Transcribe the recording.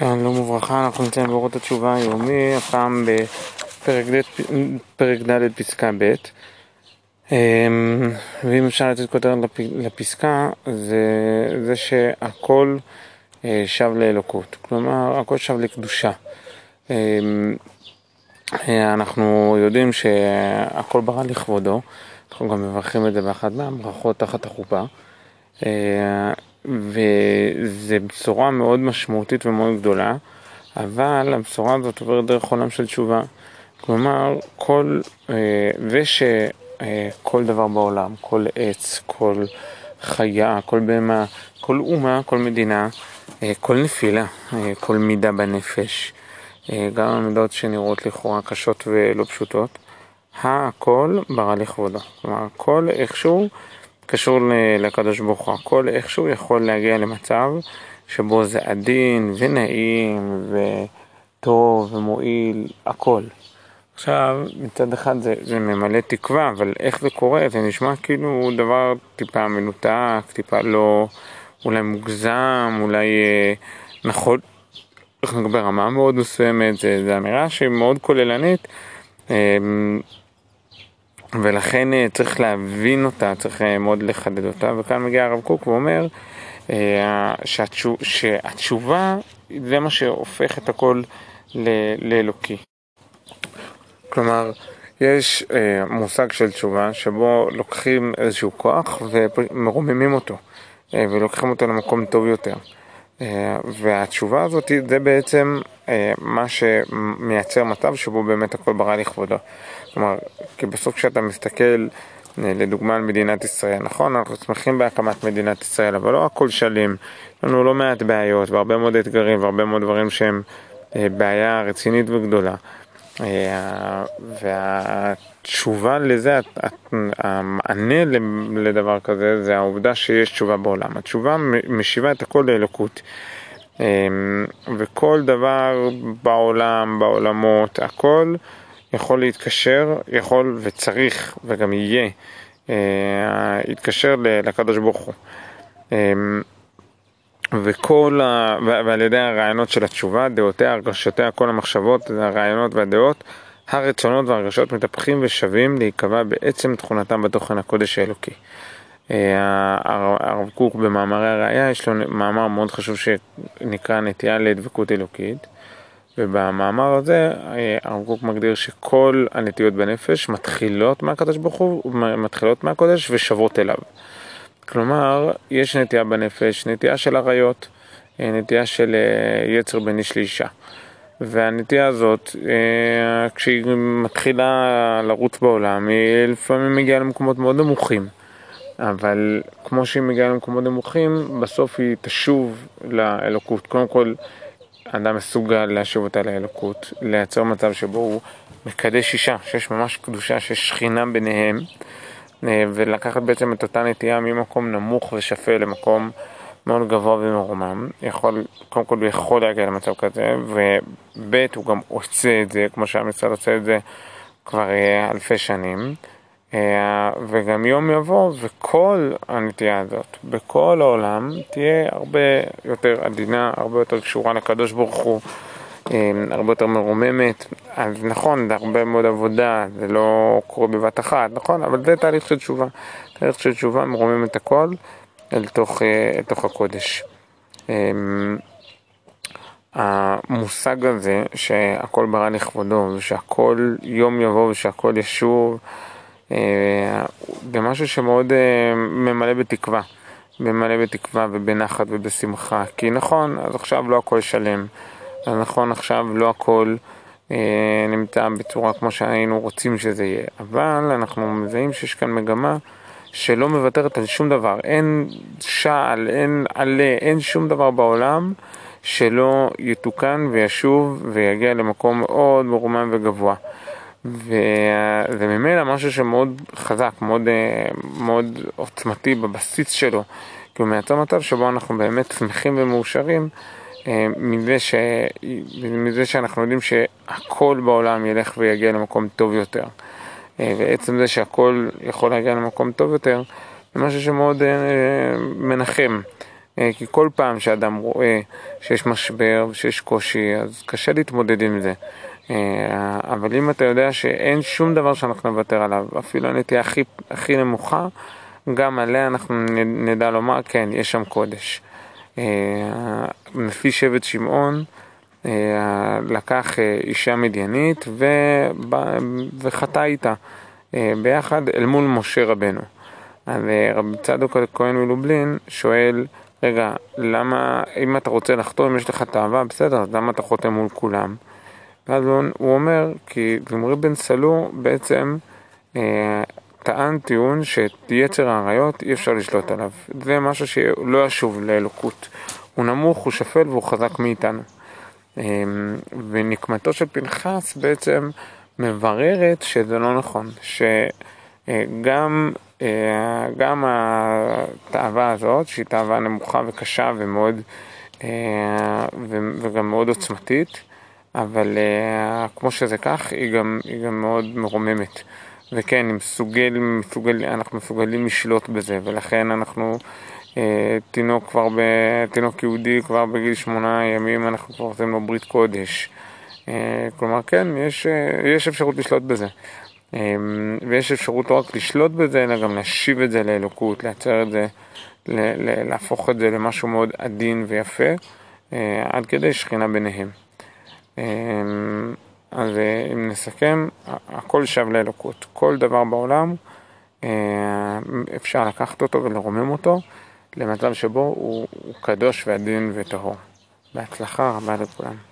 שלום וברכה, אנחנו נמצאים באורות התשובה היומי, הפעם בפרק ד' פסקה ב' אמ, ואם אפשר לתת כותרת לפסקה זה, זה שהכל אה, שב לאלוקות, כלומר הכל שב לקדושה. אמ, אה, אנחנו יודעים שהכל ברא לכבודו, אנחנו גם מברכים את זה באחת מהברכות תחת החופה. אה, וזו בשורה מאוד משמעותית ומאוד גדולה, אבל הבשורה הזאת עוברת דרך עולם של תשובה. כלומר, כל, אה, ושכל דבר בעולם, כל עץ, כל חיה, כל בהמה, כל אומה, כל מדינה, אה, כל נפילה, אה, כל מידה בנפש, גם המידות שנראות לכאורה קשות ולא פשוטות, הכל ברא לכבודו. כלומר, הכל איכשהו קשור לקדוש ברוך הוא. הכל איכשהו יכול להגיע למצב שבו זה עדין ונעים וטוב ומועיל, הכל. עכשיו, מצד אחד זה, זה ממלא תקווה, אבל איך זה קורה? זה נשמע כאילו דבר טיפה מנותק, טיפה לא, אולי מוגזם, אולי אה, נכון, ברמה מאוד מסוימת, זו אמירה שהיא מאוד כוללנית. אה, ולכן אה, צריך להבין אותה, צריך אה, מאוד לחדד אותה, וכאן מגיע הרב קוק ואומר אה, שהתשובה זה מה שהופך את הכל לאלוקי. כלומר, יש מושג של תשובה שבו לוקחים איזשהו כוח ומרוממים אותו, ולוקחים אותו למקום טוב יותר. והתשובה הזאת זה בעצם מה שמייצר מצב שבו באמת הכל ברא לכבודו. כלומר, כי בסוף כשאתה מסתכל אה, לדוגמה על מדינת ישראל, נכון, אנחנו שמחים בהקמת מדינת ישראל, אבל לא הכל שלים, יש לנו לא מעט בעיות והרבה מאוד אתגרים והרבה מאוד דברים שהם אה, בעיה רצינית וגדולה. אה, והתשובה לזה, המענה לדבר כזה, זה העובדה שיש תשובה בעולם. התשובה משיבה את הכל לאלוקות. וכל דבר בעולם, בעולמות, הכל יכול להתקשר, יכול וצריך וגם יהיה, להתקשר אה, לקדוש ברוך הוא. אה, וכל ה... ועל ידי הרעיונות של התשובה, דעותיה, הרגשותיה, כל המחשבות, הרעיונות והדעות, הרצונות והרגשות מתהפכים ושווים להיקבע בעצם תכונתם בתוכן הקודש האלוקי. אה, הרב קוק במאמרי הראייה יש לו מאמר מאוד חשוב שנקרא נטייה לדבקות אלוקית. ובמאמר הזה אה, הרב קוק מגדיר שכל הנטיות בנפש מתחילות מהקדוש ברוך הוא, מתחילות מהקודש ושבות אליו. כלומר, יש נטייה בנפש, נטייה של עריות, אה, נטייה של יצר בין איש לאישה. והנטייה הזאת, כשהיא מתחילה לרוץ בעולם, היא לפעמים מגיעה למקומות מאוד נמוכים. אבל כמו שהיא מגיעה למקומות נמוכים, בסוף היא תשוב לאלוקות. קודם כל, אדם מסוגל להשיב אותה לאלוקות, לייצר מצב שבו הוא מקדש אישה, שיש ממש קדושה, שיש שכינה ביניהם, אה, ולקחת בעצם את אותה נטייה ממקום נמוך ושפל למקום מאוד גבוה ומרומם. יכול, קודם כל הוא יכול להגיע למצב כזה, וב' הוא גם עושה את זה, כמו שהמשרד עושה את זה כבר אה, אלפי שנים. אה, וגם יום יבוא וכל הנטייה הזאת בכל העולם תהיה הרבה יותר עדינה, הרבה יותר קשורה לקדוש ברוך הוא, אה, הרבה יותר מרוממת. אז נכון, זה הרבה מאוד עבודה, זה לא קורה בבת אחת, נכון? אבל זה תהליך של תשובה. תהליך של תשובה מרומם את הכל אל תוך, אה, אל תוך הקודש. המושג הזה שהכל ברא לכבודו ושהכל יום יבוא ושהכל ישוב במשהו אה, שמאוד אה, ממלא בתקווה, ממלא בתקווה ובנחת ובשמחה. כי נכון, אז עכשיו לא הכל שלם, אז נכון, עכשיו לא הכל אה, נמצא בצורה כמו שהיינו רוצים שזה יהיה, אבל אנחנו מזהים שיש כאן מגמה שלא מוותרת על שום דבר. אין שעל, אין עלה, אין שום דבר בעולם שלא יתוקן וישוב ויגיע למקום מאוד מרומם וגבוה. וזה ממילא משהו שמאוד חזק, מאוד, אה, מאוד עוצמתי בבסיס שלו, כי הוא מייצר מצב שבו אנחנו באמת שמחים ומאושרים אה, מזה, ש... מזה שאנחנו יודעים שהכל בעולם ילך ויגיע למקום טוב יותר. אה, ועצם זה שהכל יכול להגיע למקום טוב יותר, זה משהו שמאוד מנחם. כי כל פעם שאדם רואה שיש משבר ושיש קושי, אז קשה להתמודד עם זה. אבל אם אתה יודע שאין שום דבר שאנחנו נוותר עליו, אפילו הנטייה הכי, הכי נמוכה, גם עליה אנחנו נדע לומר, כן, יש שם קודש. לפי שבט שמעון, לקח אישה מדיינית וחטא איתה ביחד אל מול משה רבנו. רבי צדוק הכהן מלובלין שואל, רגע, למה, אם אתה רוצה לחתום, אם יש לך תאווה, בסדר, אז למה אתה חותם מול כולם? ואז הוא אומר, כי זמרי בן סלו בעצם אה, טען טיעון שיצר האריות אי אפשר לשלוט עליו. זה משהו שלא ישוב לאלוקות. הוא נמוך, הוא שפל והוא חזק מאיתנו. אה, ונקמתו של פנחס בעצם מבררת שזה לא נכון, שגם אה, גם התאווה הזאת, שהיא תאווה נמוכה וקשה ומאוד, אה, וגם מאוד עוצמתית, אבל אה, כמו שזה כך, היא גם, היא גם מאוד מרוממת. וכן, מסוגל, מסוגל, אנחנו מסוגלים לשלוט בזה, ולכן אנחנו, אה, תינוק כבר, ב, תינוק יהודי כבר בגיל שמונה ימים, אנחנו כבר עושים לו ברית קודש. אה, כלומר, כן, יש, יש אפשרות לשלוט בזה. ויש אפשרות לא רק לשלוט בזה, אלא גם להשיב את זה לאלוקות, לייצר את זה, להפוך את זה למשהו מאוד עדין ויפה, עד כדי שכינה ביניהם. אמ, אז אה, אם נסכם, הכל שב לאלוקות. כל דבר בעולם אה, אפשר לקחת אותו ולרומם אותו למצב שבו הוא קדוש ועדין וטהור. בהצלחה רבה לכולם.